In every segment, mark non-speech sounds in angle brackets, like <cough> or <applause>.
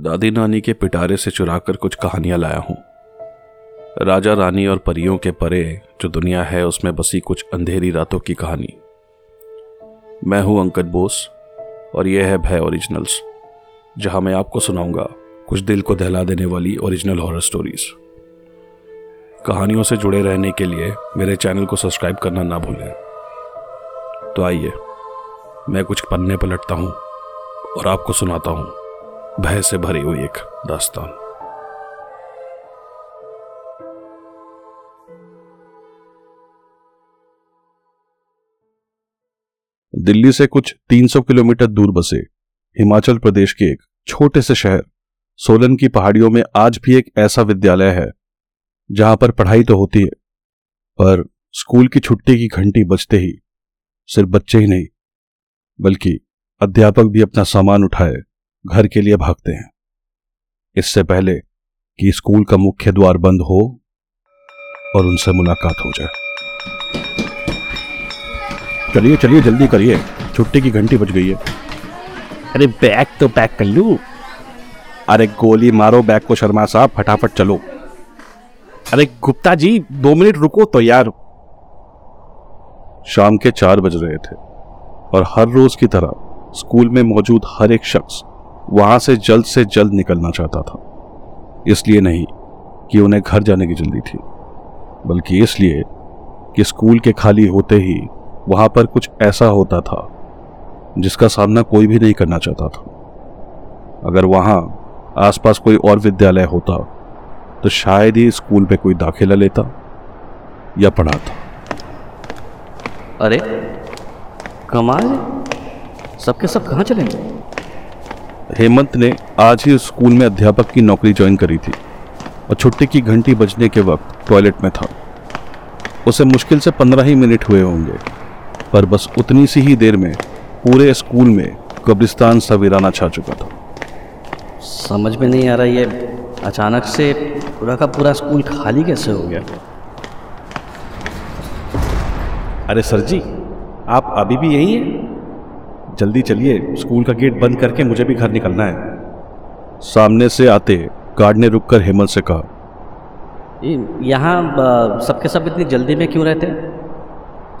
दादी नानी के पिटारे से चुराकर कुछ कहानियाँ लाया हूँ। राजा, रानी और परियों के परे जो दुनिया है, उसमें बसी कुछ अंधेरी रातों की कहानी। मैं हूँ अंकट बोस, और यह है भय ओरिजिनल्स, जहाँ मैं आपको सुनाऊँगा कुछ दिल को दहला देने वाली ओरिजिनल हॉरर स्टोरीज। कहानियों से जुड़े रहने के लिए मेरे चैनल को सब्सक्राइब करना ना भूलें। तो आइए, मैं कुछ पन्ने पलटता हूँ और आपको सुनाता हूँ। भय से भरी हुई एक दास्तान। दिल्ली से कुछ 300 किलोमीटर दूर बसे हिमाचल प्रदेश के एक छोटे से शहर, सोलन की पहाड़ियों में आज भी एक ऐसा विद्यालय है, जहाँ पर पढ़ाई तो होती है, पर स्कूल की छुट्टी की घंटी बजते ही सिर्फ़ बच्चे ही नहीं, बल्कि अध्यापक भी अपना सामान उठाए घर के लिए भागते हैं। इससे पहले कि स्कूल का मुख्य द्वार बंद हो और उनसे मुलाकात हो जाए। चलिए चलिए जल्दी करिए। छुट्टी की घंटी बज गई है। अरे बैग तो पैक कर लू। अरे गोली मारो बैग को शर्मा साहब फटाफट चलो। अरे गुप्ता जी दो मिनट रुको तो यार। शाम के चार बज रहे थे और हर रोज की तरह स्कूल में मौजूद हर एक शख्स वहाँ से जल्द से जल्द निकलना चाहता था। इसलिए नहीं कि उन्हें घर जाने की जल्दी थी, बल्कि इसलिए कि स्कूल के खाली होते ही वहाँ पर कुछ ऐसा होता था जिसका सामना कोई भी नहीं करना चाहता था। अगर वहाँ आसपास कोई और विद्यालय होता तो शायद ही स्कूल में कोई दाखिला लेता या पढ़ाता। अरे, कमाल सबके सब कहाँ चले? हेमंत ने आज ही स्कूल में अध्यापक की नौकरी ज्वाइन करी थी और छुट्टी की घंटी बजने के वक्त टॉयलेट में था। उसे मुश्किल से पंद्रह ही मिनट हुए होंगे पर बस उतनी सी ही देर में पूरे स्कूल में कब्रिस्तान सा वीराना छा चुका था। समझ में नहीं आ रहा ये अचानक से पूरा का पूरा स्कूल खाली कैसे हो गया? अरे सर जी आप अभी भी यही हैं? जल्दी चलिए स्कूल का गेट बंद करके मुझे भी घर निकलना है। सामने से आते गार्ड ने रुककर हेमंत से कहा यहाँ सबके सब इतनी जल्दी में क्यों रहते?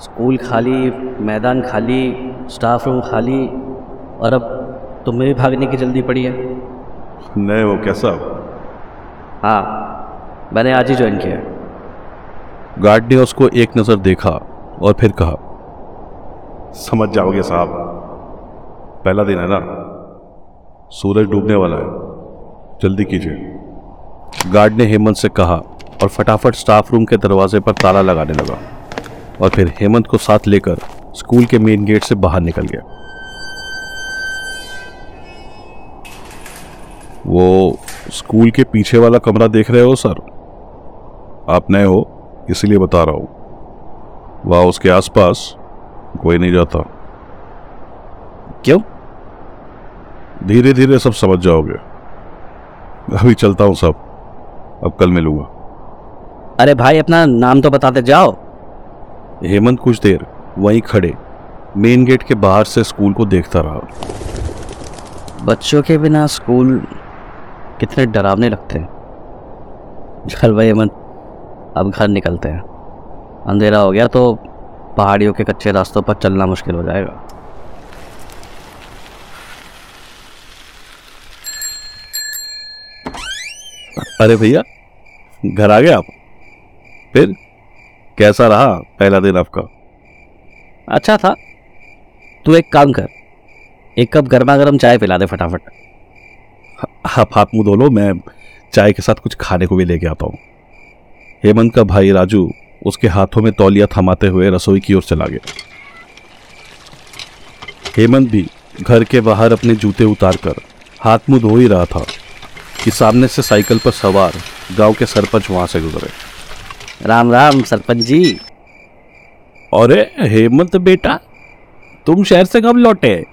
स्कूल खाली मैदान खाली स्टाफ रूम खाली और अब तुम्हें भी भागने की जल्दी पड़ी है। नए हो कैसा हाँ मैंने आज ही ज्वाइन किया है। गार्ड ने उसको एक नज़र देखा और फिर कहा समझ जाओगे साहब। पहला दिन है ना, सूरज डूबने वाला है। जल्दी कीजिए। गार्ड ने हेमंत से कहा और फटाफट स्टाफ रूम के दरवाजे पर ताला लगाने लगा और फिर हेमंत को साथ लेकर स्कूल के मेन गेट से बाहर निकल गया। वो स्कूल के पीछे वाला कमरा देख रहे हो सर? आप नए हो, इसलिए बता रहा हूँ। वह, उसके आसपास कोई नहीं जाता। क्यों? धीरे धीरे सब समझ जाओगे। अभी चलता हूँ सब। अब कल मिलूँगा। अरे भाई अपना नाम तो बताते जाओ। हेमंत कुछ देर वहीं खड़े मेन गेट के बाहर से स्कूल को देखता रहा। बच्चों के बिना स्कूल कितने डरावने लगते हैं। चल भाई अमन अब घर निकलते हैं। अंधेरा हो गया तो पहाड़ियों के कच्चे रास्तों पर चलना मुश्किल हो जाएगा। अरे भैया घर आ गए आप? फिर कैसा रहा पहला दिन आपका? अच्छा था। तू एक काम कर एक कप गर्मा गर्म चाय पिला दे फटाफट। आप हाथ मुँह धो लो मैं चाय के साथ कुछ खाने को भी लेके आता हूँ। हेमंत का भाई राजू उसके हाथों में तौलिया थमाते हुए रसोई की ओर चला गया। हेमंत भी घर के बाहर अपने जूते उतारकर हाथ मुँह धो ही रहा था। कि सामने से साइकिल पर सवार गाँव के सरपंच वहाँ से गुजरे। राम राम सरपंच जी। अरे हेमंत बेटा तुम शहर से कब लौटे?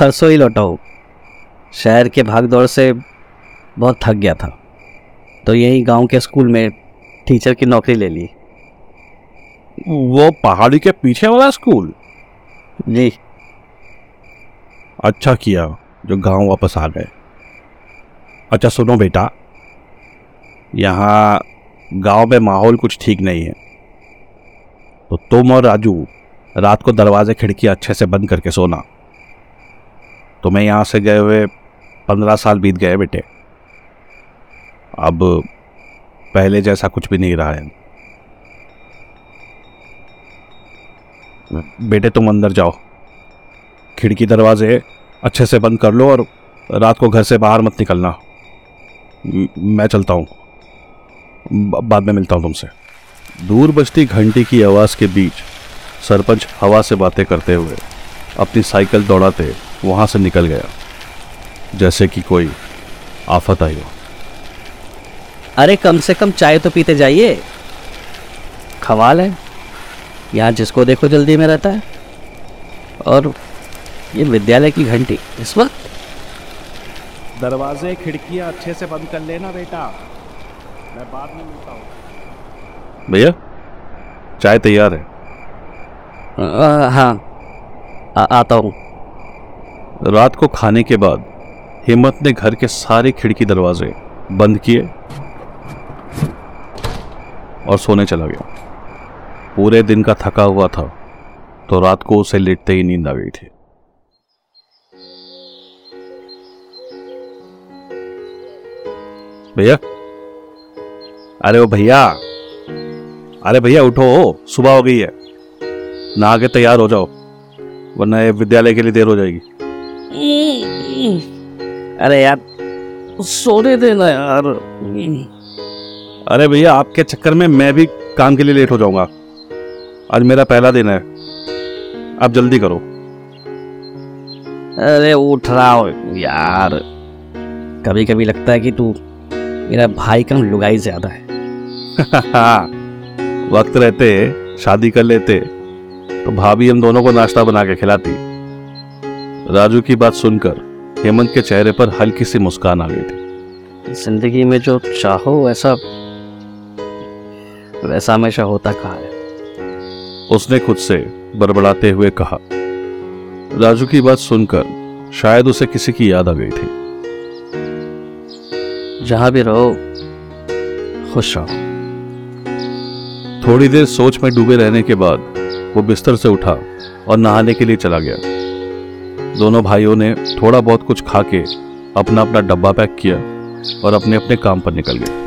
परसों ही लौटा हूँ। शहर के भाग दौड़ से बहुत थक गया था। तो यही गाँव के स्कूल में टीचर की नौकरी ले ली। वो पहाड़ी के पीछे वाला स्कूल? जी। अच्छा किया जो गाँव वापस आ गए। अच्छा सुनो बेटा। यहाँ गाँव में माहौल कुछ ठीक नहीं है। तो तुम और राजू रात को दरवाजे खिड़की अच्छे से बंद करके सोना। तुम्हें यहाँ से गए हुए पंद्रह साल बीत गए बेटे। अब पहले जैसा कुछ भी नहीं रहा है। बेटे तुम अंदर जाओ। खिड़की दरवाजे अच्छे से बंद कर लो और रात को घर से बाहर मत निकलना। म- चलता हूँ। बाद में मिलता हूँ तुमसे। दूर बजती घंटी की आवाज़ के बीच सरपंच हवा से बातें करते हुए अपनी साइकिल दौड़ाते वहाँ से निकल गया। जैसे कि कोई आफत आई हो। अरे, कम से कम चाय तो पीते जाइए। खवाल है। यहाँ जिसको देखो जल्दी में रहता है। और ये विद्यालय की घंटी, इस वक्त दरवाजे खिड़कियाँ अच्छे से बंद कर लेना बेटा। मैं बाद में मिलता हूँ। भैया चाय तैयार है। आ, हाँ। आ, आता हूँ। रात को खाने के बाद हिम्मत ने घर के सारे खिड़की दरवाजे बंद किए और सोने चला गया। पूरे दिन का थका हुआ था तो रात को उसे लेटते ही नींद आ गई थी। भैया? अरे ओ भैया अरे भैया उठो सुबह हो गई है। नहा के तैयार हो जाओ वरना ये विद्यालय के लिए देर हो जाएगी। अरे यार सोने देना यार। अरे भैया आपके चक्कर में मैं भी काम के लिए लेट हो जाऊँगा। आज मेरा पहला दिन है। आप जल्दी करो। अरे उठ रहा हो यार। कभी कभी लगता है कि तू मेरा भाई कम लुगाई ज़्यादा है। <laughs> वक्त रहते शादी कर लेते तो भाभी हम दोनों को नाश्ता बना के खिलाती। राजू की बात सुनकर हेमंत के चेहरे पर हल्की सी मुस्कान आ गई थी। ज़िंदगी में जो चाहो वैसा वैसा हमेशा होता कहा है? उसने खुद से बड़बड़ाते हुए कहा। राजू की बात सुनकर शायद उसे किसी की याद आ गई थी। जहाँ भी रहो खुश रहो। थोड़ी देर सोच में डूबे रहने के बाद वो बिस्तर से उठा और नहाने के लिए चला गया। दोनों भाइयों ने थोड़ा बहुत कुछ खा के अपना अपना डब्बा पैक किया और अपने अपने काम पर निकल गए।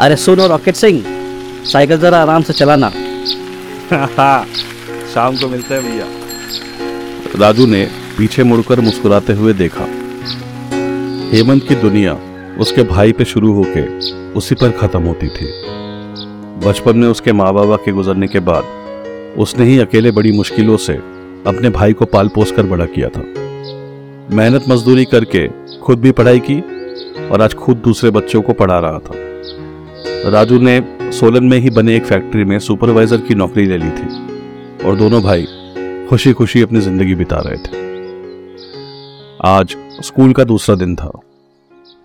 अरे सुनो रॉकेट सिंह साइकिल जरा आराम से चलाना। शाम को मिलते हैं भैया। राजू ने पीछे मुड़कर मुस्कुराते हुए देखा। हेमंत की दुनिया उसके भाई पे शुरू होके उसी पर खत्म होती थी। बचपन में उसके माँ बाबा के गुजरने के बाद उसने ही अकेले बड़ी मुश्किलों से अपने भाई को पाल पोस कर बड़ा किया था। मेहनत मजदूरी करके खुद भी पढ़ाई की और आज खुद दूसरे बच्चों को पढ़ा रहा था। राजू ने सोलन में ही बने एक फैक्ट्री में सुपरवाइजर की नौकरी ले ली थी और दोनों भाई खुशी खुशी अपनी ज़िंदगी बिता रहे थे। आज स्कूल का दूसरा दिन था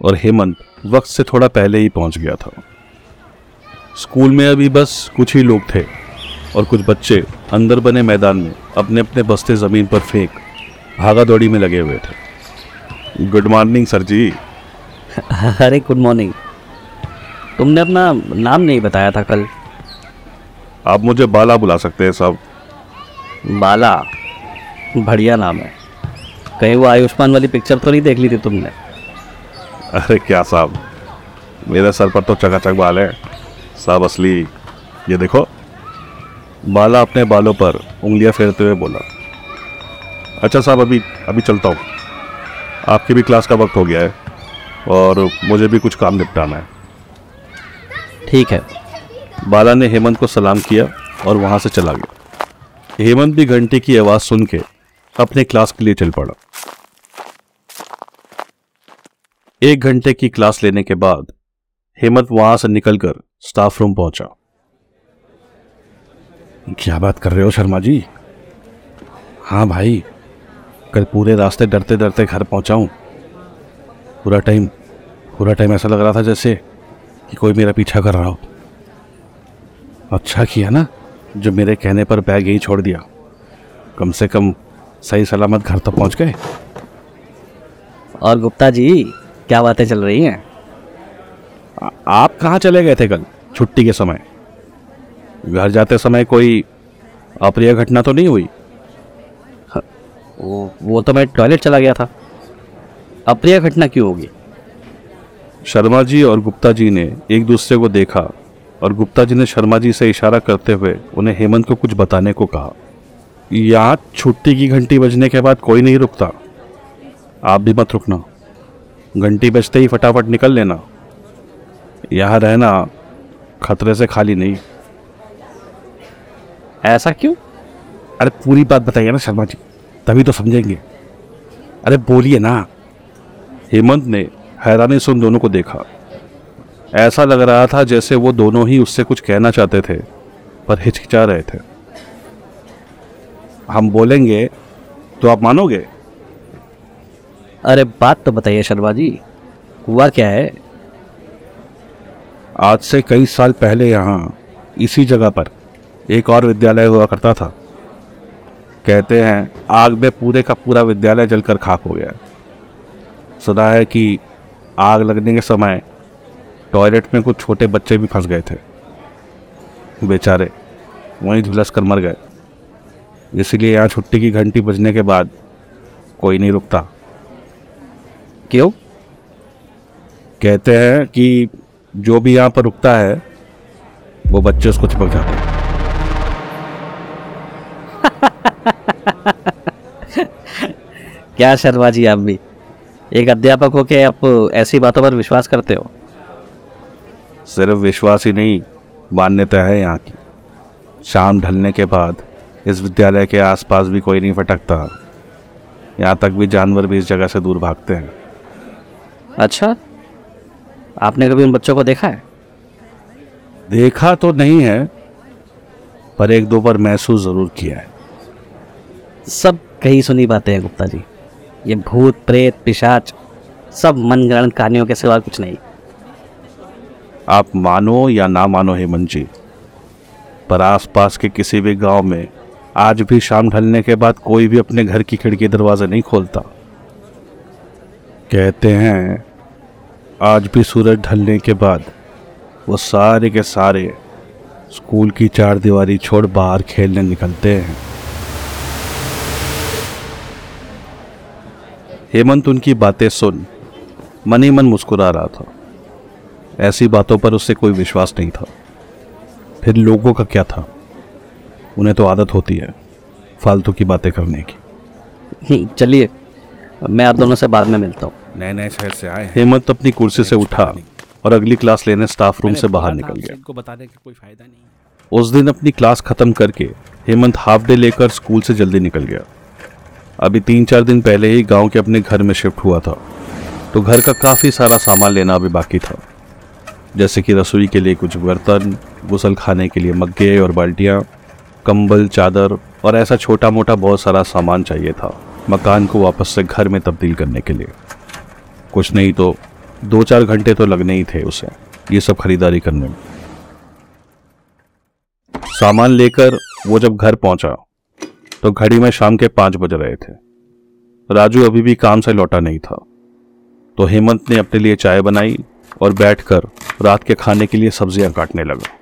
और हेमंत वक्त से थोड़ा पहले ही पहुँच गया था। स्कूल में अभी बस कुछ ही लोग थे और कुछ बच्चे अंदर बने मैदान में अपने अपने बस्ते ज़मीन पर फेंक भागा दौड़ी में लगे हुए थे। गुड मॉर्निंग सर जी। <laughs> अरे गुड मॉर्निंग। तुमने अपना नाम नहीं बताया था कल। आप मुझे बाला बुला सकते हैं साहब। बाला? बढ़िया नाम है। कहीं वो आयुष्मान वाली पिक्चर तो नहीं देख ली थी तुमने? अरे क्या साहब? मेरे सर पर तो चकाचक बाल है। साहब असली ये देखो। बाला अपने बालों पर उंगलियाँ फेरते हुए बोला। अच्छा साहब अभी अभी चलता हूँ। आपकी भी क्लास का वक्त हो गया है और मुझे भी कुछ काम निपटाना है। ठीक है। बाला ने हेमंत को सलाम किया और वहाँ से चला गया। हेमंत भी घंटे की आवाज़ सुन के अपने क्लास के लिए चल पड़ा। एक घंटे की क्लास लेने के बाद हेमंत वहाँ से निकलकर स्टाफ रूम पहुँचा। क्या बात कर रहे हो शर्मा जी? हाँ भाई, कल पूरे रास्ते डरते डरते घर पहुँचा हूँ पूरा टाइम पूरा टाइम ऐसा लग रहा था जैसे कि कोई मेरा पीछा कर रहा हो। अच्छा किया ना, जो मेरे कहने पर बैग यहीं छोड़ दिया। कम से कम सही सलामत घर तक पहुँच गए? और गुप्ता जी क्या बातें चल रही हैं? आ- आप कहाँ चले गए थे कल छुट्टी के समय? घर जाते समय कोई अप्रिय घटना तो नहीं हुई? वो वो तो मैं टॉयलेट चला गया था। अप्रिय घटना क्यों होगी? शर्मा जी और गुप्ता जी ने एक दूसरे को देखा और गुप्ता जी ने शर्मा जी से इशारा करते हुए उन्हें हेमंत को कुछ बताने को कहा। यहाँ छुट्टी की घंटी बजने के बाद कोई नहीं रुकता। आप भी मत रुकना। घंटी बजते ही फटाफट निकल लेना। यहाँ रहना खतरे से खाली नहीं। ऐसा क्यों? अरे पूरी बात बताइए ना शर्मा जी तभी तो समझेंगे। अरे बोलिए ना। हेमंत ने हैरानी से उन दोनों को देखा। ऐसा लग रहा था जैसे वो दोनों ही उससे कुछ कहना चाहते थे पर हिचकिचा रहे थे। हम बोलेंगे तो आप मानोगे? अरे बात तो बताइए शर्मा जी। हुआ क्या है? आज से कई साल पहले यहाँ इसी जगह पर एक और विद्यालय हुआ करता था। कहते हैं आग में पूरे का पूरा विद्यालय जलकर खाक हो गया। सुना है कि आग लगने के समय टॉयलेट में कुछ छोटे बच्चे भी फंस गए थे। बेचारे वहीं झुलस कर मर गए। इसीलिए यहाँ छुट्टी की घंटी बजने के बाद कोई नहीं रुकता। क्यों? कहते हैं कि जो भी यहाँ पर रुकता है वो बच्चे उसको चिपक जाते हैं। <laughs> क्या शर्मा जी आप भी? एक अध्यापक हो के आप ऐसी बातों पर विश्वास करते हो? सिर्फ़ विश्वास ही नहीं मान्यता है यहाँ की। शाम ढलने के बाद इस विद्यालय के आसपास भी कोई नहीं फटकता। यहाँ तक भी जानवर भी इस जगह से दूर भागते हैं। अच्छा आपने कभी उन बच्चों को देखा है? देखा तो नहीं है पर एक दो बार महसूस ज़रूर किया है। सब कही सुनी बातें हैं गुप्ता जी। ये भूत प्रेत पिशाच सब मनगढ़ंत कहानियों के सिवा कुछ नहीं। आप मानो या ना मानो हेमंत जी पर आसपास के किसी भी गाँव में आज भी शाम ढलने के बाद कोई भी अपने घर की खिड़की दरवाज़ा नहीं खोलता। कहते हैं, आज भी सूरज ढलने के बाद वो सारे के सारे स्कूल की चार दीवारी छोड़ बाहर खेलने निकलते हैं। हेमंत, उनकी बातें सुन मन ही मन मुस्कुरा रहा था। ऐसी बातों पर उससे कोई विश्वास नहीं था। फिर लोगों का क्या था? उन्हें तो आदत होती है फालतू की बातें करने की। हम्म, चलिए मैं आप दोनों से बाद में मिलता हूँ। नए नए शहर से आए हेमंत अपनी कुर्सी से उठा और अगली क्लास लेने स्टाफ रूम से बाहर निकल गया। इनको बताने का कोई फ़ायदा नहीं उस दिन अपनी क्लास खत्म करके हेमंत हाफ़ डे लेकर स्कूल से जल्दी निकल गया। अभी तीन चार दिन पहले ही गाँव के अपने घर में शिफ्ट हुआ था। तो घर का काफ़ी सारा सामान लेना अभी बाकी था। जैसे कि रसोई के लिए कुछ बर्तन गुसल खाने के लिए मग्गे और बाल्टियाँ कंबल, चादर और ऐसा छोटा मोटा बहुत सारा सामान चाहिए था मकान को वापस से घर में तब्दील करने के लिए। कुछ नहीं तो दो चार घंटे तो लगने ही थे उसे, ये सब खरीदारी करने में। सामान लेकर वो जब घर पहुँचा तो घड़ी में शाम के पाँच बज रहे थे। राजू अभी भी काम से लौटा नहीं था तो हेमंत ने अपने लिए चाय बनाई और बैठकर रात के खाने के लिए सब्ज़ियाँ काटने लगा।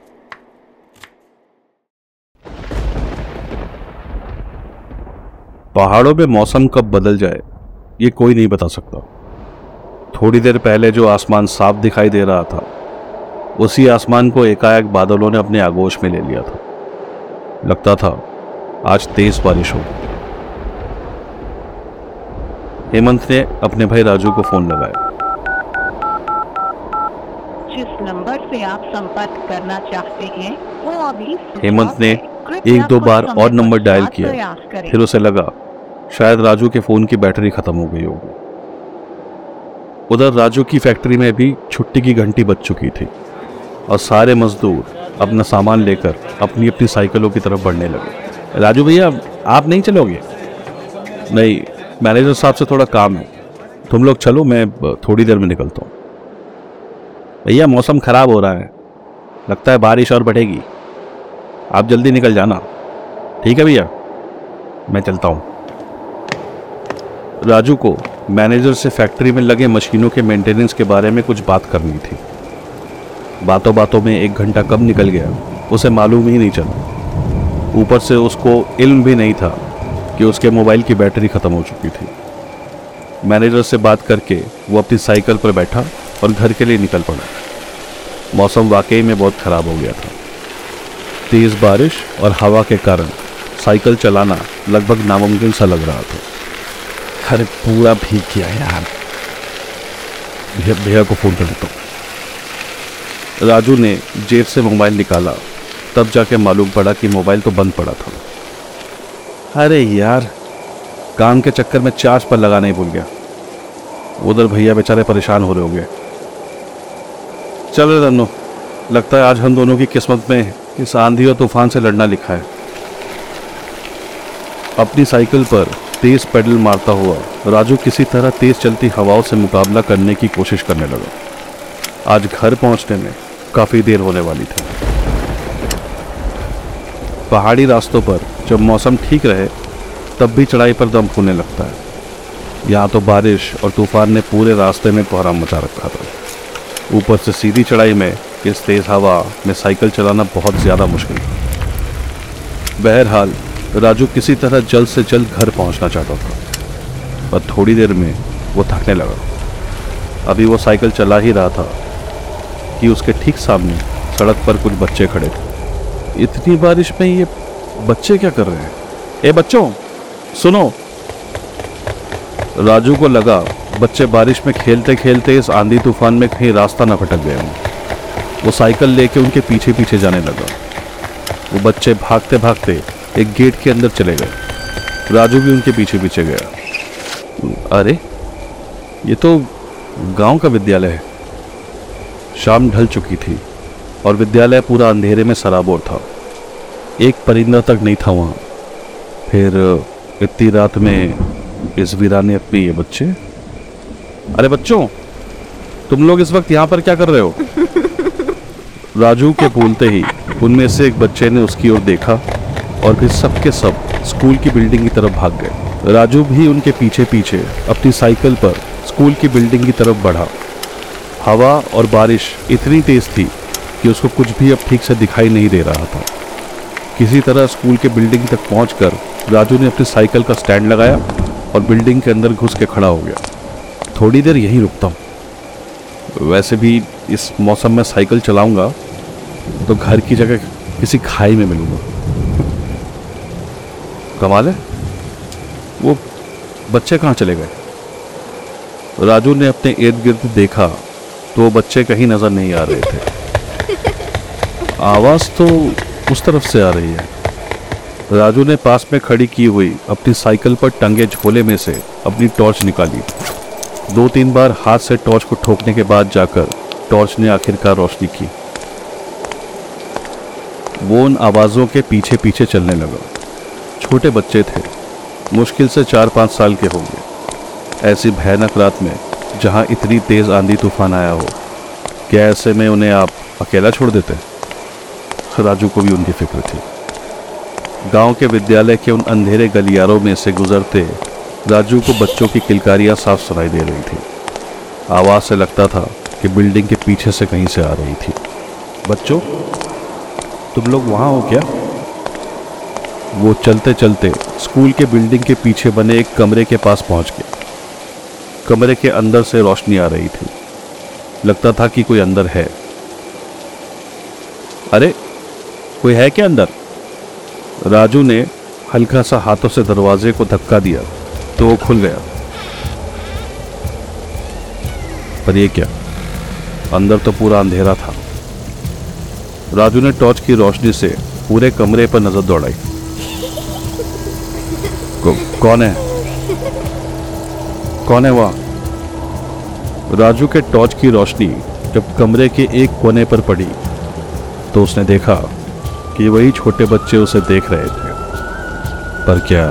पहाड़ों में मौसम कब बदल जाए ये कोई नहीं बता सकता। थोड़ी देर पहले जो आसमान साफ़ दिखाई दे रहा था उसी आसमान को एकाएक बादलों ने अपने आगोश में ले लिया था। लगता था आज तेज बारिश हो हेमंत ने अपने भाई राजू को फ़ोन लगाया। जिस नंबर से आप संपर्क करना चाहते हैं वो अभी हेमंत ने एक दो बार और नंबर डायल किया। फिर उसे लगा शायद राजू के फ़ोन की बैटरी खत्म हो गई होगी। उधर राजू की फैक्ट्री में भी छुट्टी की घंटी बज चुकी थी और सारे मजदूर अपना सामान लेकर अपनी अपनी साइकिलों की तरफ़ बढ़ने लगे। राजू भैया, आप नहीं चलोगे? नहीं, मैनेजर साहब से थोड़ा काम है। तुम लोग चलो, मैं थोड़ी देर में निकलता हूँ। भैया, मौसम खराब हो रहा है। लगता है बारिश और बढ़ेगी। आप जल्दी निकल जाना। ठीक है भैया? मैं चलता हूँ। राजू को मैनेजर से फैक्ट्री में लगे मशीनों के मेंटेनेंस के बारे में कुछ बात करनी थी। बातों बातों में एक घंटा कब निकल गया, उसे मालूम ही नहीं चला। ऊपर से उसको इल्म भी नहीं था कि उसके मोबाइल की बैटरी ख़त्म हो चुकी थी। मैनेजर से बात करके वो अपनी साइकिल पर बैठा और घर के लिए निकल पड़ा। मौसम वाकई में बहुत ख़राब हो गया था। तेज़ बारिश और हवा के कारण साइकिल चलाना लगभग नामुमकिन सा लग रहा था। अरे पूरा भीग गया यार भैया को फ़ोन कर देता हूँ। राजू ने जेब से मोबाइल निकाला। तब जाके मालूम पड़ा कि मोबाइल तो बंद पड़ा था। अरे यार, काम के चक्कर में चार्ज पर लगाना ही भूल गया। उधर भैया बेचारे परेशान हो रहे होंगे। चल रन्नो लगता है आज हम दोनों की किस्मत में इस आंधी और तूफ़ान से लड़ना लिखा है। अपनी साइकिल पर तेज पेडल मारता हुआ राजू किसी तरह तेज चलती हवाओं से मुकाबला करने की कोशिश करने लगा। आज घर पहुँचने में काफ़ी देर होने वाली थी। पहाड़ी रास्तों पर जब मौसम ठीक रहे, तब भी चढ़ाई पर दम फूलने लगता है। यहाँ तो बारिश और तूफ़ान ने पूरे रास्ते में कोहराम मचा रखा था। ऊपर से सीधी चढ़ाई में इस तेज़ हवा में साइकिल चलाना बहुत ज़्यादा मुश्किल बहरहाल राजू किसी तरह जल्द से जल्द घर पहुँचना चाहता था। पर थोड़ी देर में वो थकने लगा। अभी वो साइकिल चला ही रहा था कि उसके ठीक सामने सड़क पर कुछ बच्चे खड़े थे। इतनी बारिश में ये बच्चे क्या कर रहे हैं? ए, बच्चों, सुनो। राजू को लगा बच्चे बारिश में खेलते खेलते इस आंधी तूफ़ान में कहीं रास्ता ना भटक गए वो साइकिल लेके उनके पीछे पीछे जाने लगा। वो बच्चे भागते भागते एक गेट के अंदर चले गए। राजू भी उनके पीछे पीछे गया। अरे ये तो गाँव का विद्यालय है। शाम ढल चुकी थी और विद्यालय पूरा अंधेरे में सराबोर था। एक परिंदा तक नहीं था वहाँ। फिर इतनी रात में इस वीराने अपने ये बच्चे? अरे बच्चों तुम लोग इस वक्त यहाँ पर क्या कर रहे हो? <laughs> राजू के बोलते ही उनमें से एक बच्चे ने उसकी ओर देखा। और फिर सबके सब स्कूल की बिल्डिंग की तरफ़ भाग गए। राजू भी उनके पीछे पीछे अपनी साइकिल पर स्कूल की बिल्डिंग की तरफ़ बढ़ा। हवा और बारिश इतनी तेज थी कि उसको कुछ भी अब ठीक से दिखाई नहीं दे रहा था। किसी तरह स्कूल के बिल्डिंग तक पहुंचकर राजू ने अपनी साइकिल का स्टैंड लगाया और बिल्डिंग के अंदर घुस के खड़ा हो गया। थोड़ी देर यहीं रुकता हूँ। वैसे भी इस मौसम में साइकिल चलाऊँगा तो घर की जगह किसी खाई में मिलूँगा। कमाल है। वो बच्चे कहाँ चले गए? राजू ने अपने इर्द गिर्द देखा तो वो बच्चे कहीं नज़र नहीं आ रहे थे। आवाज़ तो उस तरफ़ से आ रही है। राजू ने पास में खड़ी की हुई अपनी साइकिल पर टंगे झोले में से अपनी टॉर्च निकाली। दो तीन बार हाथ से टॉर्च को ठोकने के बाद जाकर टॉर्च ने आखिरकार रोशनी की। वो उन आवाज़ों के पीछे पीछे चलने लगा। छोटे बच्चे थे। मुश्किल से चार पाँच साल के होंगे। ऐसी भयानक रात में, जहाँ इतनी तेज़ आंधी तूफ़ान आया हो, क्या ऐसे में उन्हें आप अकेला छोड़ देते? राजू को भी उनकी फ़िक्र थी। गाँव के विद्यालय के उन अंधेरे गलियारों में से गुजरते, राजू को बच्चों की किलकारियाँ साफ़ सुनाई दे रही थी। आवाज़ से लगता था कि बिल्डिंग के पीछे से कहीं से आ रही थी। बच्चों, तुम लोग वहाँ हो क्या? वो चलते चलते स्कूल के बिल्डिंग के पीछे बने एक कमरे के पास पहुँच गए कमरे के अंदर से रोशनी आ रही थी। लगता था कि कोई अंदर है। अरे, कोई है क्या अंदर? राजू ने हल्का सा हाथों से दरवाजे को धक्का दिया तो वो खुल गया। पर ये क्या? अंदर तो पूरा अंधेरा था। राजू ने टॉर्च की रोशनी से पूरे कमरे पर नज़र दौड़ाई। कौन है? कौन है वहाँ? राजू के टॉर्च की रोशनी जब कमरे के एक कोने पर पड़ी तो उसने देखा कि वही छोटे बच्चे उसे देख रहे थे। पर क्या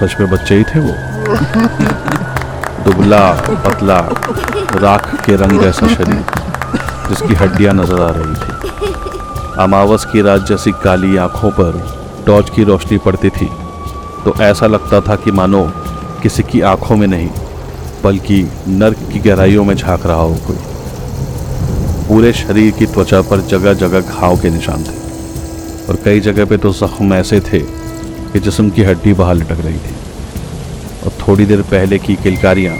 सच में बच्चे ही थे वो? <laughs> दुबला, पतला, राख के रंग जैसा शरीर, जिसकी हड्डियाँ नज़र आ रही थी। अमावस की रात जैसी काली आँखों पर टॉर्च की रोशनी पड़ती थी। तो ऐसा लगता था कि मानो किसी की आँखों में नहीं, बल्कि नर्क की गहराइयों में झाँक रहा हो कोई। पूरे शरीर की त्वचा पर जगह जगह घाव के निशान थे, और कई जगह पे तो जख्म ऐसे थे कि जिस्म की हड्डी बाहर लटक रही थी। और थोड़ी देर पहले की किलकारियाँ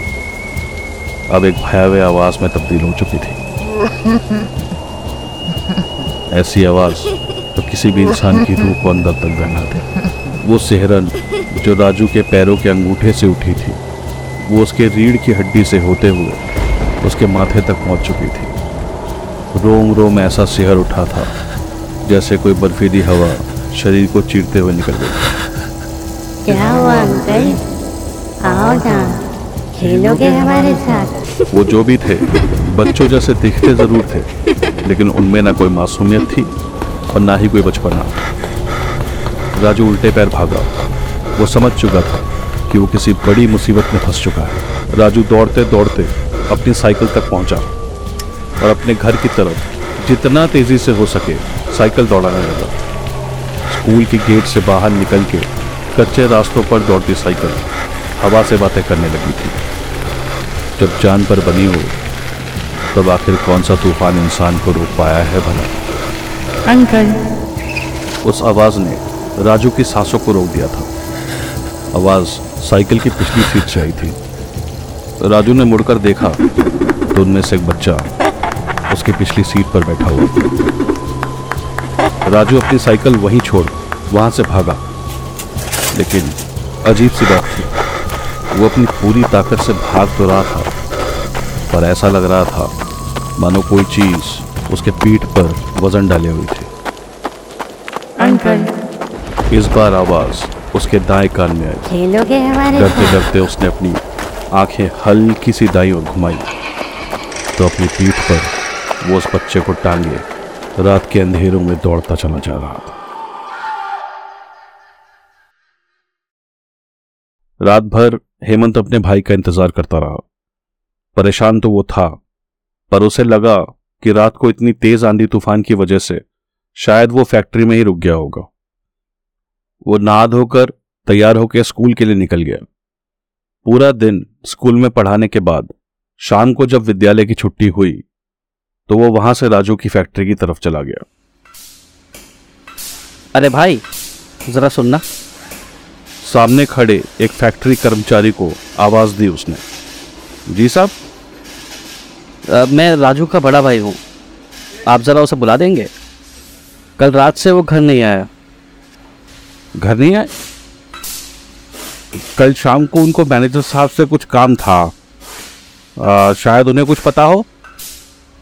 अब एक भयावह आवाज़ में तब्दील हो चुकी थी। ऐसी आवाज़ तो किसी भी इंसान की रूह को अंदर तक बहना दे। वो सेहरन जो राजू के पैरों के अंगूठे से उठी थी वो उसके रीढ़ की हड्डी से होते हुए उसके माथे तक पहुँच चुकी थी। रोम रोम ऐसा सिहर उठा था जैसे कोई बर्फीली हवा शरीर को चीरते हुए निकल गई। क्या हुआ अंकल? आओ ना खेलोगे हमारे साथ? वो जो भी थे बच्चों जैसे दिखते ज़रूर थे लेकिन उनमें ना कोई मासूमियत थी और ना ही कोई बचपना। राजू उल्टे पैर भागा। वो समझ चुका था कि वो किसी बड़ी मुसीबत में फंस चुका है। राजू दौड़ते दौड़ते अपनी साइकिल तक पहुँचा और अपने घर की तरफ़ जितना तेज़ी से हो सके साइकिल दौड़ाने लगा। स्कूल के गेट से बाहर निकल के कच्चे रास्तों पर दौड़ती साइकिल हवा से बातें करने लगी थी। जब जान पर बनी हो तब आखिर कौन सा तूफ़ान इंसान को रोक पाया है भला? अंकल। उस आवाज़ ने राजू की सांसों को रोक दिया था। आवाज़ साइकिल की पिछली सीट से आई थी। राजू ने मुड़कर देखा तो उनमें से एक बच्चा उसकी पिछली सीट पर बैठा हुआ। राजू अपनी साइकिल वहीं छोड़ वहाँ से भागा। लेकिन अजीब सी बात थी वो अपनी पूरी ताकत से भाग तो रहा था पर ऐसा लग रहा था मानो कोई चीज़ उसके पीठ पर वज़न डाले हुई थी। अंकल। इस बार आवाज़ उसके दाएँ कान में आई खेलोगे हमारे डरते डरते उसने अपनी आँखें हल्की सी दाई और घुमाई। तो अपनी पीठ पर वो उस बच्चे को टांगे। रात के अंधेरों में दौड़ता चला जा रहा था। रात भर हेमंत अपने भाई का इंतज़ार करता रहा। परेशान तो वो था पर उसे लगा कि रात को इतनी तेज आंधी तूफ़ान की वजह से शायद वो फैक्ट्री में ही रुक गया होगा। वो नहा धोकर तैयार होकर स्कूल के लिए निकल गया। पूरा दिन स्कूल में पढ़ाने के बाद शाम को जब विद्यालय की छुट्टी हुई तो वो वहाँ से राजू की फैक्ट्री की तरफ़ चला गया। अरे भाई ज़रा सुनना। सामने खड़े एक फैक्ट्री कर्मचारी को आवाज़ दी उसने। जी साहब? मैं राजू का बड़ा भाई हूँ। आप ज़रा उसे बुला देंगे? कल रात से वो घर नहीं आया। घर नहीं आए कल शाम को उनको मैनेजर साहब से कुछ काम था। आ, शायद उन्हें कुछ पता हो।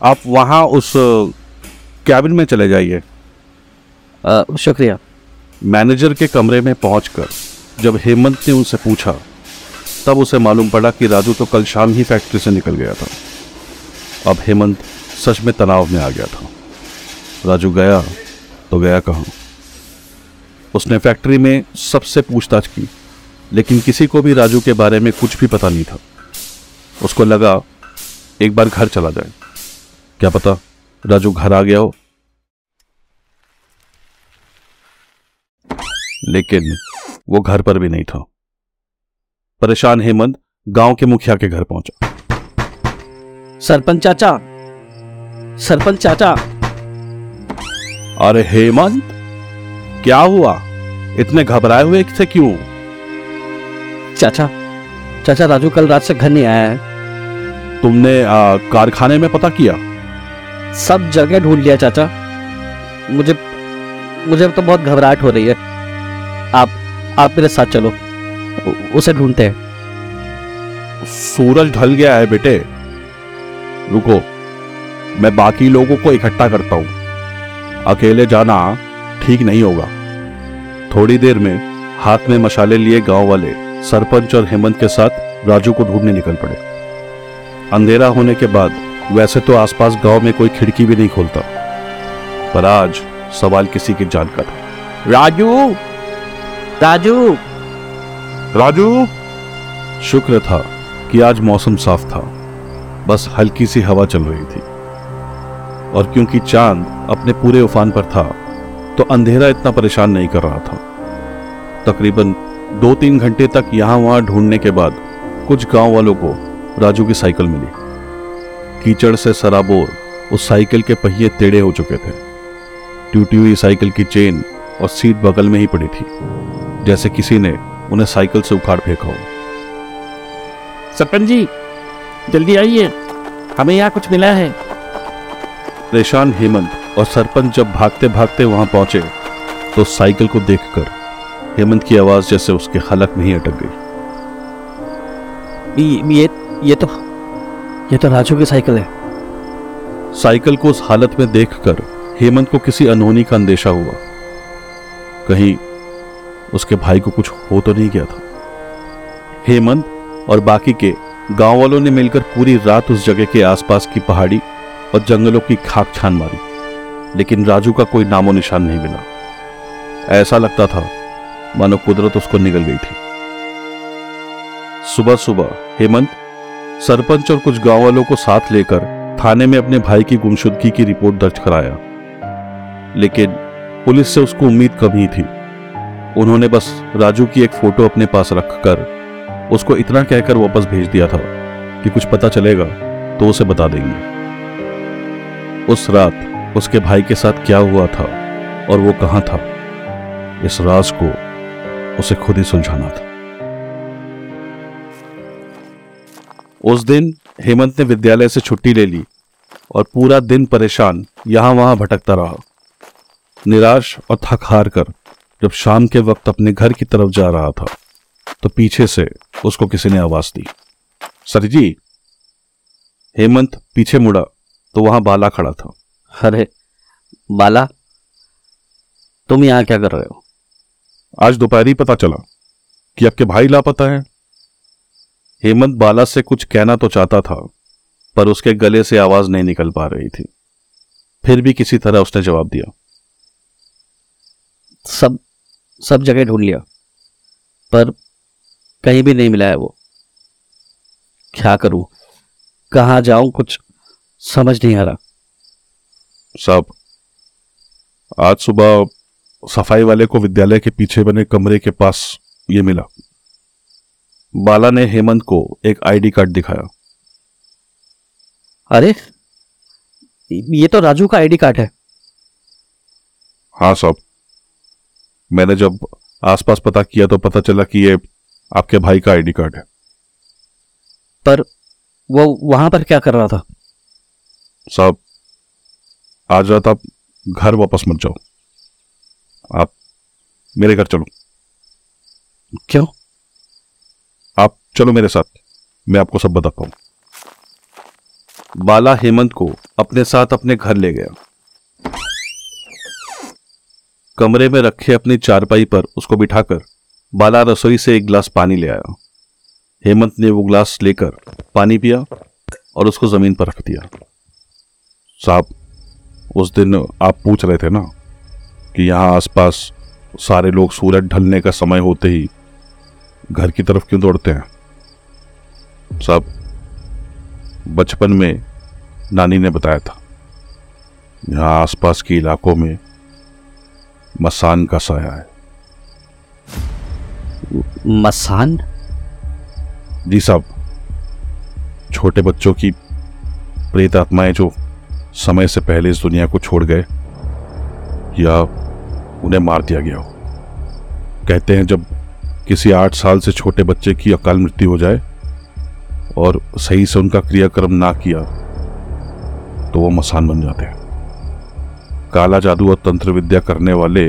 आप वहाँ उस कैबिन में चले जाइए। शुक्रिया। मैनेजर के कमरे में पहुंचकर जब हेमंत ने उनसे पूछा तब उसे मालूम पड़ा कि राजू तो कल शाम ही फैक्ट्री से निकल गया था। अब हेमंत सच में तनाव में आ गया था। राजू गया तो गया कहाँ? उसने फैक्ट्री में सबसे पूछताछ की लेकिन किसी को भी राजू के बारे में कुछ भी पता नहीं था। उसको लगा एक बार घर चला जाए। क्या पता राजू घर आ गया हो। लेकिन वो घर पर भी नहीं था। परेशान हेमंत गाँव के मुखिया के घर पहुँचा। सरपंच चाचा सरपंच चाचा। अरे हेमंत! क्या हुआ? इतने घबराए हुए से क्यों? चाचा चाचा राजू कल रात से घर नहीं आया है। तुमने आ, कारखाने में पता किया? सब जगह ढूंढ लिया चाचा। मुझे मुझे तो बहुत घबराहट हो रही है। आप आप मेरे साथ चलो। उसे ढूंढते हैं। सूरज ढल गया है बेटे। रुको मैं बाकी लोगों को इकट्ठा करता हूँ। अकेले जाना ठीक नहीं होगा। थोड़ी देर में हाथ में मशाले लिए गाँव वाले सरपंच और हेमंत के साथ राजू को ढूँढने निकल पड़े। अंधेरा होने के बाद वैसे तो आसपास गाँव में कोई खिड़की भी नहीं खोलता पर आज सवाल किसी की जान का था। राजू? राजू? राजू? शुक्र था कि आज मौसम साफ़ था बस हल्की सी हवा चल रही थी और क्योंकि चाँद अपने पूरे उफान पर था तो अंधेरा इतना परेशान नहीं कर रहा था। तकरीबन दो तीन घंटे तक यहाँ वहाँ ढूँढने के बाद कुछ गाँव वालों को राजू की साइकिल मिली। कीचड़ से सराबोर उस साइकिल के पहिए टेढ़े हो चुके थे। टूटी हुई साइकिल की चेन और सीट बगल में ही पड़ी थी जैसे किसी ने उन्हें साइकिल से उखाड़ फेंका हो। सरपंच जी जल्दी आइए। हमें यहाँ कुछ मिला है। परेशान हेमंत और सरपंच जब भागते भागते वहाँ पहुँचे तो साइकिल को देखकर हेमंत की आवाज़ जैसे उसके हलक में ही अटक गई। ये ये तो ये तो राजू की साइकिल है। साइकिल को उस हालत में देखकर हेमंत को किसी अनहोनी का अंदेशा हुआ। कहीं उसके भाई को कुछ हो तो नहीं गया था। हेमंत और बाकी के गाँव वालों ने मिलकर पूरी रात उस जगह के आसपास की पहाड़ी और जंगलों की खाक छान मारी। लेकिन राजू का कोई नामो निशान नहीं मिला। ऐसा लगता था, मानो कुदरत उसको निगल गई थी। सुबह सुबह, हेमंत, सरपंच और कुछ गाँव वालों को साथ लेकर थाने में अपने भाई की गुमशुदगी की रिपोर्ट दर्ज कराया। लेकिन पुलिस से उसको उम्मीद कम ही थी। उन्होंने बस राजू की एक फ़ोटो अपने पास रखकर उसको इतना कहकर वापस भेज दिया था कि कुछ पता चलेगा तो उसे बता देंगे। उस रात उसके भाई के साथ क्या हुआ था और वो कहाँ था, इस राज को उसे खुद ही सुलझाना था। उस दिन हेमंत ने विद्यालय से छुट्टी ले ली और पूरा दिन परेशान यहाँ वहाँ भटकता रहा। निराश और थक हार कर जब शाम के वक्त अपने घर की तरफ़ जा रहा था तो पीछे से उसको किसी ने आवाज़ दी। सर जी, हेमंत पीछे मुड़ा तो वहाँ बाला खड़ा था। अरे बाला तुम यहाँ क्या कर रहे हो? आज दोपहर ही पता चला कि आपके भाई लापता है। हेमंत बाला से कुछ कहना तो चाहता था पर उसके गले से आवाज़ नहीं निकल पा रही थी। फिर भी किसी तरह उसने जवाब दिया। सब सब जगह ढूंढ लिया पर कहीं भी नहीं मिला है वो। क्या करूँ? कहाँ जाऊँ? कुछ समझ नहीं आ रहा। साहब आज सुबह सफ़ाई वाले को विद्यालय के पीछे बने कमरे के पास ये मिला। बाला ने हेमंत को एक आईडी कार्ड दिखाया। अरे ये तो राजू का आईडी कार्ड है। हाँ साहब मैंने जब आसपास पता किया तो पता चला कि ये आपके भाई का आईडी कार्ड है। पर वो वहाँ पर क्या कर रहा था? साहब आज रात आप घर वापस मत जाओ। आप मेरे घर चलो। क्यों? आप चलो मेरे साथ। मैं आपको सब बताता हूँ। बाला हेमंत को अपने साथ अपने घर ले गया। कमरे में रखे अपनी चारपाई पर उसको बिठाकर बाला रसोई से एक गिलास पानी ले आया। हेमंत ने वो गिलास लेकर पानी पिया और उसको ज़मीन पर रख दिया। साहब उस दिन आप पूछ रहे थे ना कि यहाँ आसपास सारे लोग सूरज ढलने का समय होते ही घर की तरफ़ क्यों दौड़ते हैं? साहब बचपन में नानी ने बताया था। यहाँ आसपास के इलाकों में मसान का साया है। मसान? जी साहब छोटे बच्चों की प्रेत आत्माएँ जो समय से पहले इस दुनिया को छोड़ गए या उन्हें मार दिया गया हो। कहते हैं जब किसी आठ साल से छोटे बच्चे की अकाल मृत्यु हो जाए और सही से उनका क्रियाक्रम ना किया तो वो मसान बन जाते हैं। काला जादू और तंत्र विद्या करने वाले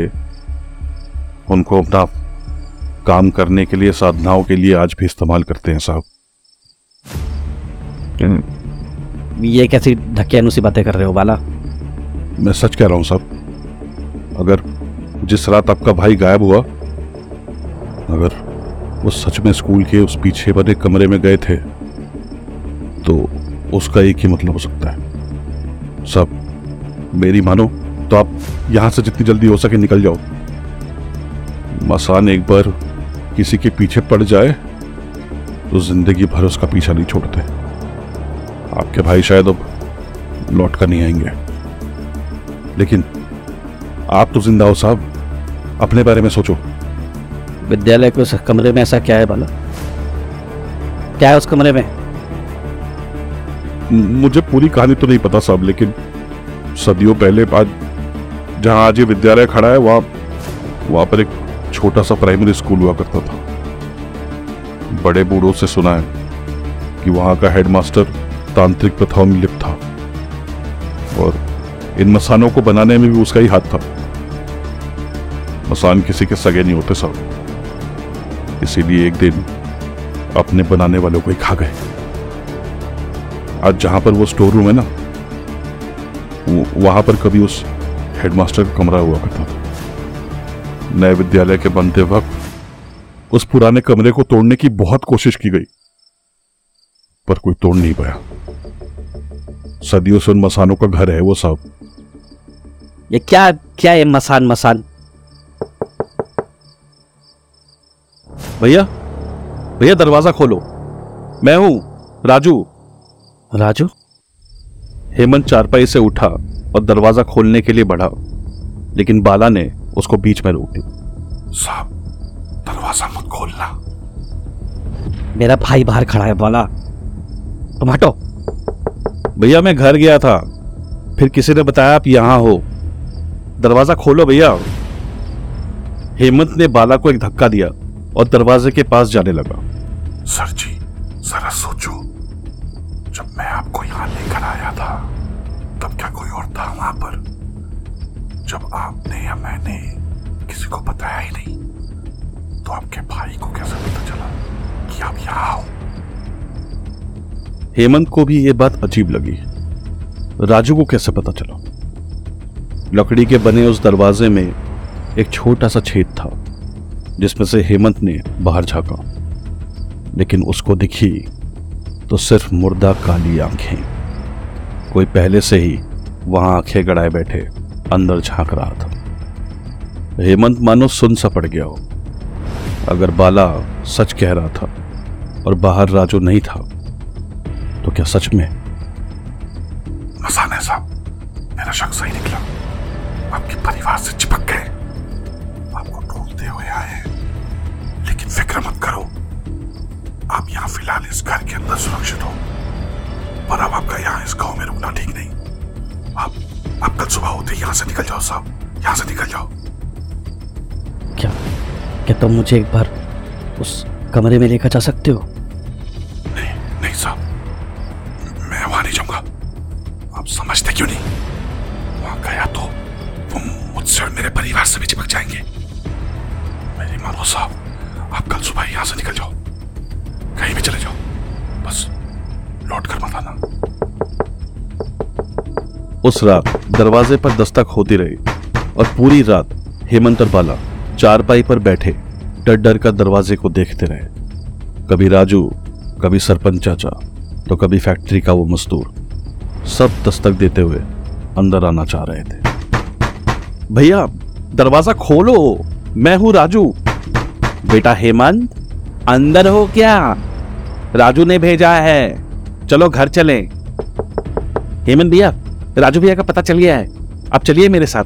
उनको अपना काम करने के लिए, साधनाओं के लिए आज भी इस्तेमाल करते हैं साहब। ये कैसी ढकियानु सी बातें कर रहे हो, बाला? मैं सच कह रहा हूँ साहब, अगर जिस रात आपका भाई गायब हुआ, अगर वो सच में स्कूल के उस पीछे बने कमरे में गए थे तो उसका एक ही मतलब हो सकता है। सब मेरी मानो तो आप यहाँ से जितनी जल्दी हो सके निकल जाओ। मसान एक बार किसी के पीछे पड़ जाए तो ज़िंदगी भर उसका पीछा नहीं छोड़ते। आपके भाई शायद अब लौट कर नहीं आएँगे। लेकिन आप तो ज़िंदा हो साहब। अपने बारे में सोचो। विद्यालय के उस कमरे में ऐसा क्या है बाला? क्या है उस कमरे में? मुझे पूरी कहानी तो नहीं पता साहब लेकिन सदियों पहले आज जहाँ आज ये विद्यालय खड़ा है वहाँ वहाँ पर एक छोटा सा प्राइमरी स्कूल हुआ करता था। बड़े बूढ़ों से सुना है कि वहाँ का हेडमास्टर तांत्रिक प्रथाओं में लिप्त था। और इन मसानों को बनाने में भी उसका ही हाथ था। मसान किसी के सगे नहीं होते सब इसीलिए एक दिन अपने बनाने वालों को ही खा गए। आज जहाँ पर वो स्टोर रूम है ना वहाँ पर कभी उस हेडमास्टर का कमरा हुआ करता था। नए विद्यालय के बनते वक्त उस पुराने कमरे को तोड़ने की बहुत कोशिश की गई, पर कोई तोड़ नहीं पाया। सदियों से उन मसानों का घर है वो साहब ये क्या क्या है मसान मसान? भैया भैया दरवाज़ा खोलो। मैं हूँ राजू। राजू? हेमंत चारपाई से उठा और दरवाज़ा खोलने के लिए बढ़ा लेकिन बाला ने उसको बीच में रोक दिया साहब दरवाज़ा मत खोलना। मेरा भाई बाहर खड़ा है बोला। तुम हटो। भैया मैं घर गया था। फिर किसी ने बताया आप यहाँ हो। दरवाज़ा खोलो भैया। हेमंत ने बाला को एक धक्का दिया और दरवाजे के पास जाने लगा। सर जी, जरा सोचो। जब मैं आपको यहाँ लेकर आया था, तब क्या कोई और था वहाँ पर? जब आपने या मैंने किसी को बताया ही नहीं तो आपके भाई को कैसे पता चला कि आप यहाँ हो? हेमंत को भी यह बात अजीब लगी। राजू को कैसे पता चला? लकड़ी के बने उस दरवाजे में एक छोटा सा छेद था, जिसमें से हेमंत ने बाहर झांका। लेकिन उसको दिखी तो सिर्फ़ मुर्दा काली आँखें। कोई पहले से ही वहाँ आँखें गड़ाए बैठे, अंदर झाँक रहा था। हेमंत मानो सुन सा पड़ गया हो। अगर बाला सच कह रहा था और बाहर राजू नहीं था तो क्या सच में? मसाने साहब मेरा शक सही निकला। आपके परिवार से चिपक गए। आपको ढूंढते हुए आए लेकिन फ़िक्र मत करो। आप यहाँ फ़िलहाल इस घर के अंदर सुरक्षित हो। पर अब आपका यहाँ इस गाँव में रुकना ठीक नहीं। आप आप कल सुबह होते ही यहाँ से निकल जाओ साहब। यहाँ से निकल जाओ। क्या क्या तुम तो मुझे एक बार उस कमरे में लेकर जा सकते हो? समझते क्यों नहीं? वहाँ गया तो वो मुझसे और मेरे परिवार से भी चिपक जाएँगे। मेरी मानो साहब, आप कल सुबह यहाँ से निकल जाओ। कहीं भी चले जाओ। बस लौट कर मत आना। उस रात दरवाजे पर दस्तक होती रही और पूरी रात हेमंत और बाला चारपाई पर बैठे डर डर कर दरवाजे को देखते रहे। कभी राजू, कभी सरपंच चाचा तो कभी फैक्ट्री का वो मजदूर। सब दस्तक देते हुए अंदर आना चाह रहे थे। भैया दरवाज़ा खोलो मैं हूँ राजू। बेटा हेमंत अंदर हो क्या? राजू ने भेजा है। चलो घर चले। हेमंत भैया राजू भैया का पता चल गया है। आप चलिए मेरे साथ।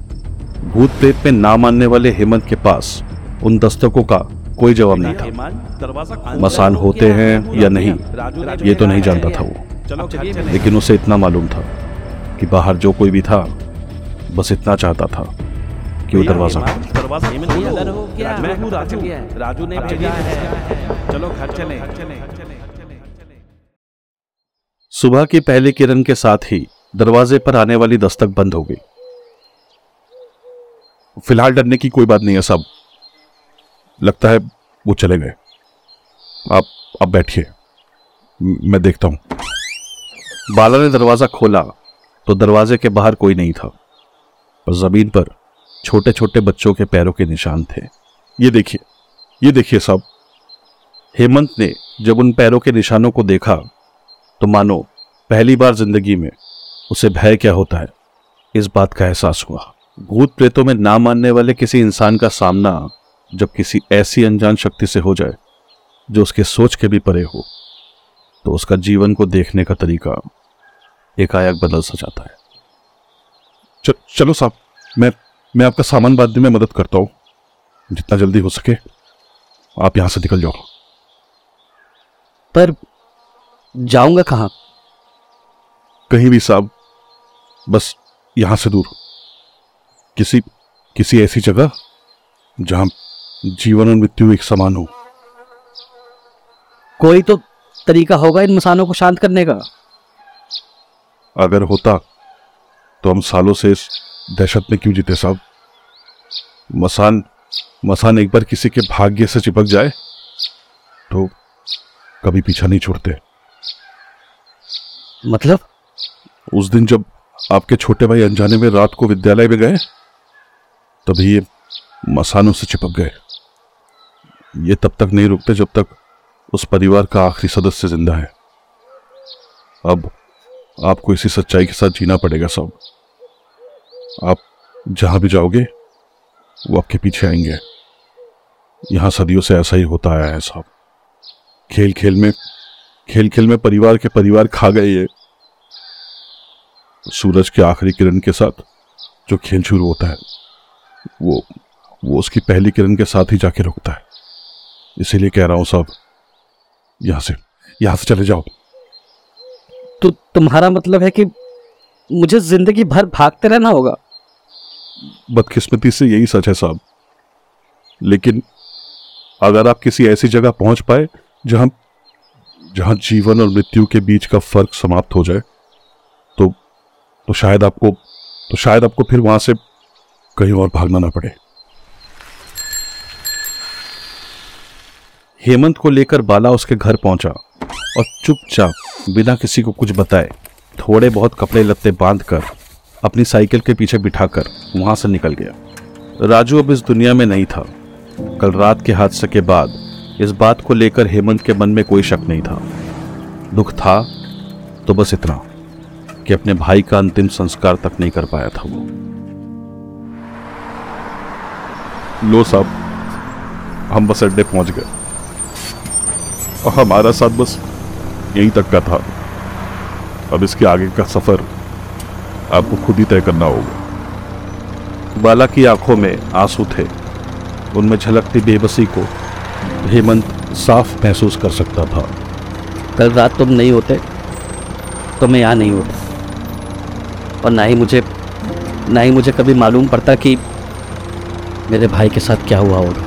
भूत प्रेत में ना मानने वाले हेमंत के पास उन दस्तकों का कोई जवाब नहीं था। मसान होते हैं या नहीं ये तो नहीं जानता था वो। लेकिन उसे इतना मालूम था कि बाहर जो कोई भी था बस इतना चाहता था कि वो दरवाज़ा राजू ने चलो घर चले। सुबह की पहली किरण के साथ ही दरवाजे पर आने वाली दस्तक बंद हो गई। फ़िलहाल डरने की कोई बात नहीं है सब। लगता है वो चले गए। आप आप बैठिए। मैं देखता हूँ। बाला ने दरवाज़ा खोला तो दरवाजे के बाहर कोई नहीं था, पर ज़मीन पर छोटे छोटे बच्चों के पैरों के निशान थे। ये देखिए ये देखिए सब। हेमंत ने जब उन पैरों के निशानों को देखा तो मानो पहली बार ज़िंदगी में उसे भय क्या होता है? इस बात का एहसास हुआ। भूत प्रेतों में ना मानने वाले किसी इंसान का सामना जब किसी ऐसी अनजान शक्ति से हो जाए, जो उसके सोच के भी परे हो। तो उसका जीवन को देखने का तरीका एकाएक बदल सा जाता है। च, चलो साहब मैं मैं आपका सामान बांधने में मदद करता हूँ। जितना जल्दी हो सके आप यहाँ से निकल जाओ। पर जाऊँगा कहाँ? कहीं भी साहब बस यहाँ से दूर। किसी किसी ऐसी जगह जहाँ जीवन और मृत्यु एक समान हो। कोई तो तरीका होगा इन मसानों को शांत करने का। अगर होता तो हम सालों से इस दहशत में क्यों जीते साहब? मसान मसान एक बार किसी के भाग्य से चिपक जाए तो कभी पीछा नहीं छोड़ते। मतलब? उस दिन जब आपके छोटे भाई अनजाने में रात को विद्यालय में गए तभी ये मसानों से चिपक गए। ये तब तक नहीं रुकते जब तक उस परिवार का आखिरी सदस्य ज़िंदा है। अब आपको इसी सच्चाई के साथ जीना पड़ेगा, सब। आप जहाँ भी जाओगे, वो आपके पीछे आएँगे। यहाँ सदियों से ऐसा ही होता आया है साहब खेल खेल में खेल खेल में परिवार के परिवार खा गए ये। सूरज के आखिरी किरण के साथ जो खेल शुरू होता है, वो वो उसकी पहली किरण के साथ ही जाके रुकता है। इसीलिए कह रहा हूँ साहब यहाँ से यहाँ से चले जाओ। तो तुम्हारा मतलब है कि मुझे ज़िंदगी भर भागते रहना होगा? बदकिस्मती से यही सच है साहब। लेकिन अगर आप किसी ऐसी जगह पहुँच पाए जहाँ जहाँ जीवन और मृत्यु के बीच का फ़र्क समाप्त हो जाए तो तो शायद आपको तो शायद आपको फिर वहाँ से कहीं और भागना ना पड़े। हेमंत को लेकर बाला उसके घर पहुँचा और चुपचाप, बिना किसी को कुछ बताए थोड़े बहुत कपड़े लत्ते बाँध कर अपनी साइकिल के पीछे बिठाकर वहाँ से निकल गया। राजू अब इस दुनिया में नहीं था। कल रात के हादसे के बाद इस बात को लेकर हेमंत के मन में कोई शक नहीं था। दुख था तो बस इतना कि अपने भाई का अंतिम संस्कार तक नहीं कर पाया था वो। लो साहब, हम बस अड्डे पहुँच गए। और हमारा साथ बस यहीं तक का था। अब इसके आगे का सफ़र आपको खुद ही तय करना होगा। बाला की आँखों में आँसू थे। उनमें झलकती बेबसी को हेमंत साफ़ महसूस कर सकता था। कल रात तुम नहीं होते तो मैं यहाँ नहीं होता। और ना ही मुझे ना ही मुझे कभी मालूम पड़ता कि मेरे भाई के साथ क्या हुआ होगा।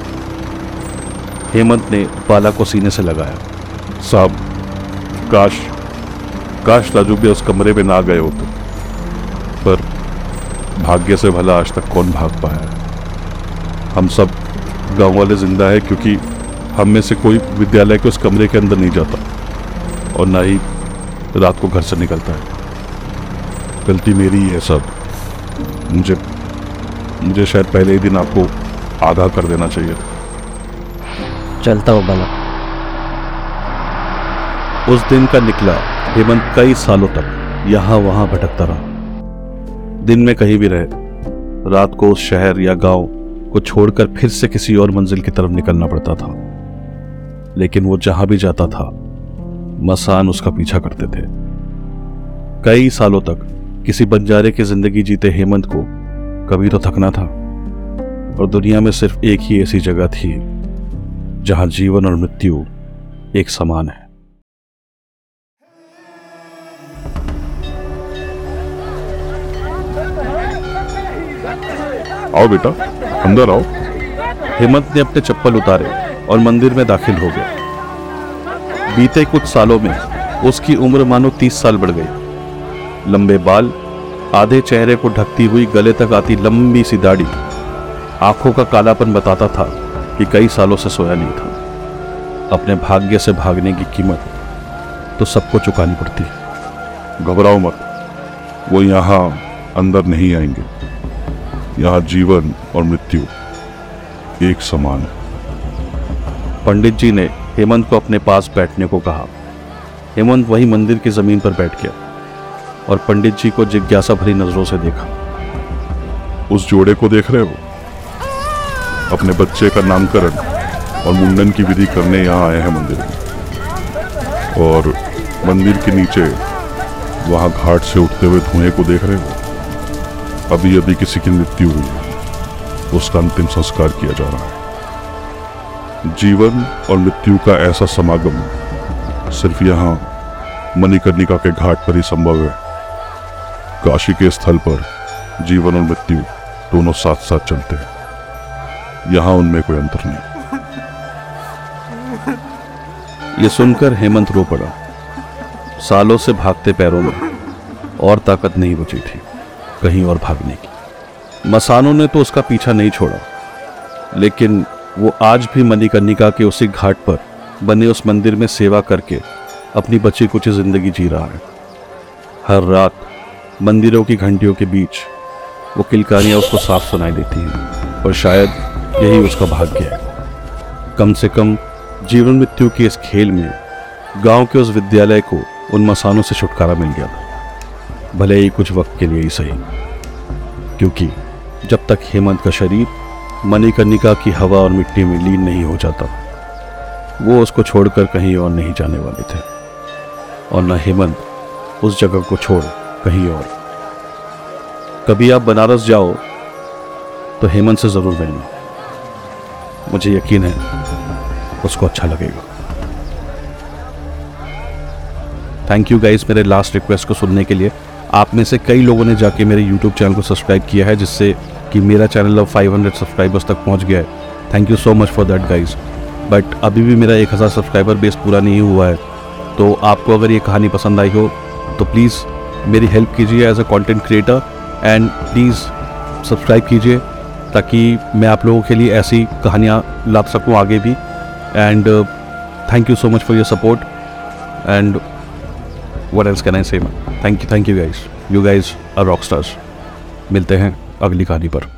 हेमंत ने बाला को सीने से लगाया। साहब, काश काश राजू भी उस कमरे में ना गए होते। पर भाग्य से भला आज तक कौन भाग पाया हम सब गाँव वाले ज़िंदा है क्योंकि हम में से कोई विद्यालय के उस कमरे के अंदर नहीं जाता और ना ही रात को घर से निकलता है। गलती मेरी ही है सब। मुझे मुझे शायद पहले ही दिन आपको आगाह कर देना चाहिए चलता हो, बाला। उस दिन का निकला हेमंत कई सालों तक यहाँ वहाँ भटकता रहा। दिन में कहीं भी रहे, रात को उस शहर या गाँव को छोड़कर फिर से किसी और मंजिल की तरफ़ निकलना पड़ता था। लेकिन वो जहाँ भी जाता था, मसान उसका पीछा करते थे। कई सालों तक किसी बंजारे की ज़िंदगी जीते हेमंत को कभी तो थकना था, और दुनिया में सिर्फ़ एक ही ऐसी जगह थी, जहाँ जीवन और मृत्यु एक समान है। आओ बेटा अंदर आओ। हेमंत ने अपने चप्पल उतारे और मंदिर में दाखिल हो गया। बीते कुछ सालों में उसकी उम्र मानो तीस साल बढ़ गई। लंबे बाल आधे चेहरे को ढकती हुई गले तक आती लंबी सी दाढ़ी आँखों का कालापन बताता था कि कई सालों से सोया नहीं था। अपने भाग्य से भागने की कीमत तो सबको चुकानी पड़ती। है घबराओ मत वो यहाँ अंदर नहीं आएँगे। यहाँ जीवन और मृत्यु एक समान है। पंडित जी ने हेमंत को अपने पास बैठने को कहा। हेमंत वही मंदिर की ज़मीन पर बैठ गया और पंडित जी को जिज्ञासा भरी नज़रों से देखा। उस जोड़े को देख रहे हो? अपने बच्चे का नामकरण और मुंडन की विधि करने यहाँ आए हैं मंदिर में। और मंदिर के नीचे वहाँ घाट से उठते हुए धुएँ को देख रहे हो? अभी अभी किसी की मृत्यु हुई है। उसका अंतिम संस्कार किया जा रहा है। जीवन और मृत्यु का ऐसा समागम सिर्फ़ यहाँ मणिकर्णिका के घाट पर ही संभव है। काशी के स्थल पर जीवन और मृत्यु दोनों साथ साथ चलते हैं। यहाँ उनमें कोई अंतर नहीं। ये सुनकर हेमंत रो पड़ा। सालों से भागते पैरों में और ताकत नहीं बची थी। कहीं और भागने की। मसानों ने तो उसका पीछा नहीं छोड़ा, लेकिन वो आज भी मणिकर्णिका के उसी घाट पर बने उस मंदिर में सेवा करके अपनी बची कुछ ज़िंदगी जी रहा है। हर रात मंदिरों की घंटियों के बीच वो किलकारियाँ उसको साफ़ सुनाई देती हैं और शायद यही उसका भाग्य है। कम से कम जीवन मृत्यु के इस खेल में गाँव के उस विद्यालय को उन मसानों से छुटकारा मिल गया था। भले ही कुछ वक्त के लिए ही सही। क्योंकि जब तक हेमंत का शरीर मणिकर्णिका की हवा और मिट्टी में लीन नहीं हो जाता, वो उसको छोड़कर कहीं और नहीं जाने वाले थे। और न हेमंत उस जगह को छोड़, कहीं और। कभी आप बनारस जाओ तो हेमंत से ज़रूर मिलना। मुझे यकीन है, उसको अच्छा लगेगा। थैंक यू गाइस मेरे लास्ट रिक्वेस्ट को सुनने के लिए। आप में से कई लोगों ने जाके मेरे यूट्यूब चैनल को सब्सक्राइब किया है, जिससे कि मेरा चैनल अब 500 सब्सक्राइबर्स तक पहुँच गया है। Thank you so much for that guys but अभी भी मेरा 1000 सब्सक्राइबर बेस पूरा नहीं हुआ है। तो आपको अगर ये कहानी पसंद आई हो तो प्लीज़ मेरी हेल्प कीजिए as a content creator and please subscribe कीजिए, ताकि मैं आप लोगों के लिए ऐसी कहानियाँ ला सकूँ आगे भी। And thank you so much for your support and what else can I same thank you thank you guys you guys are rock stars मिलते हैं अगली कहानी पर।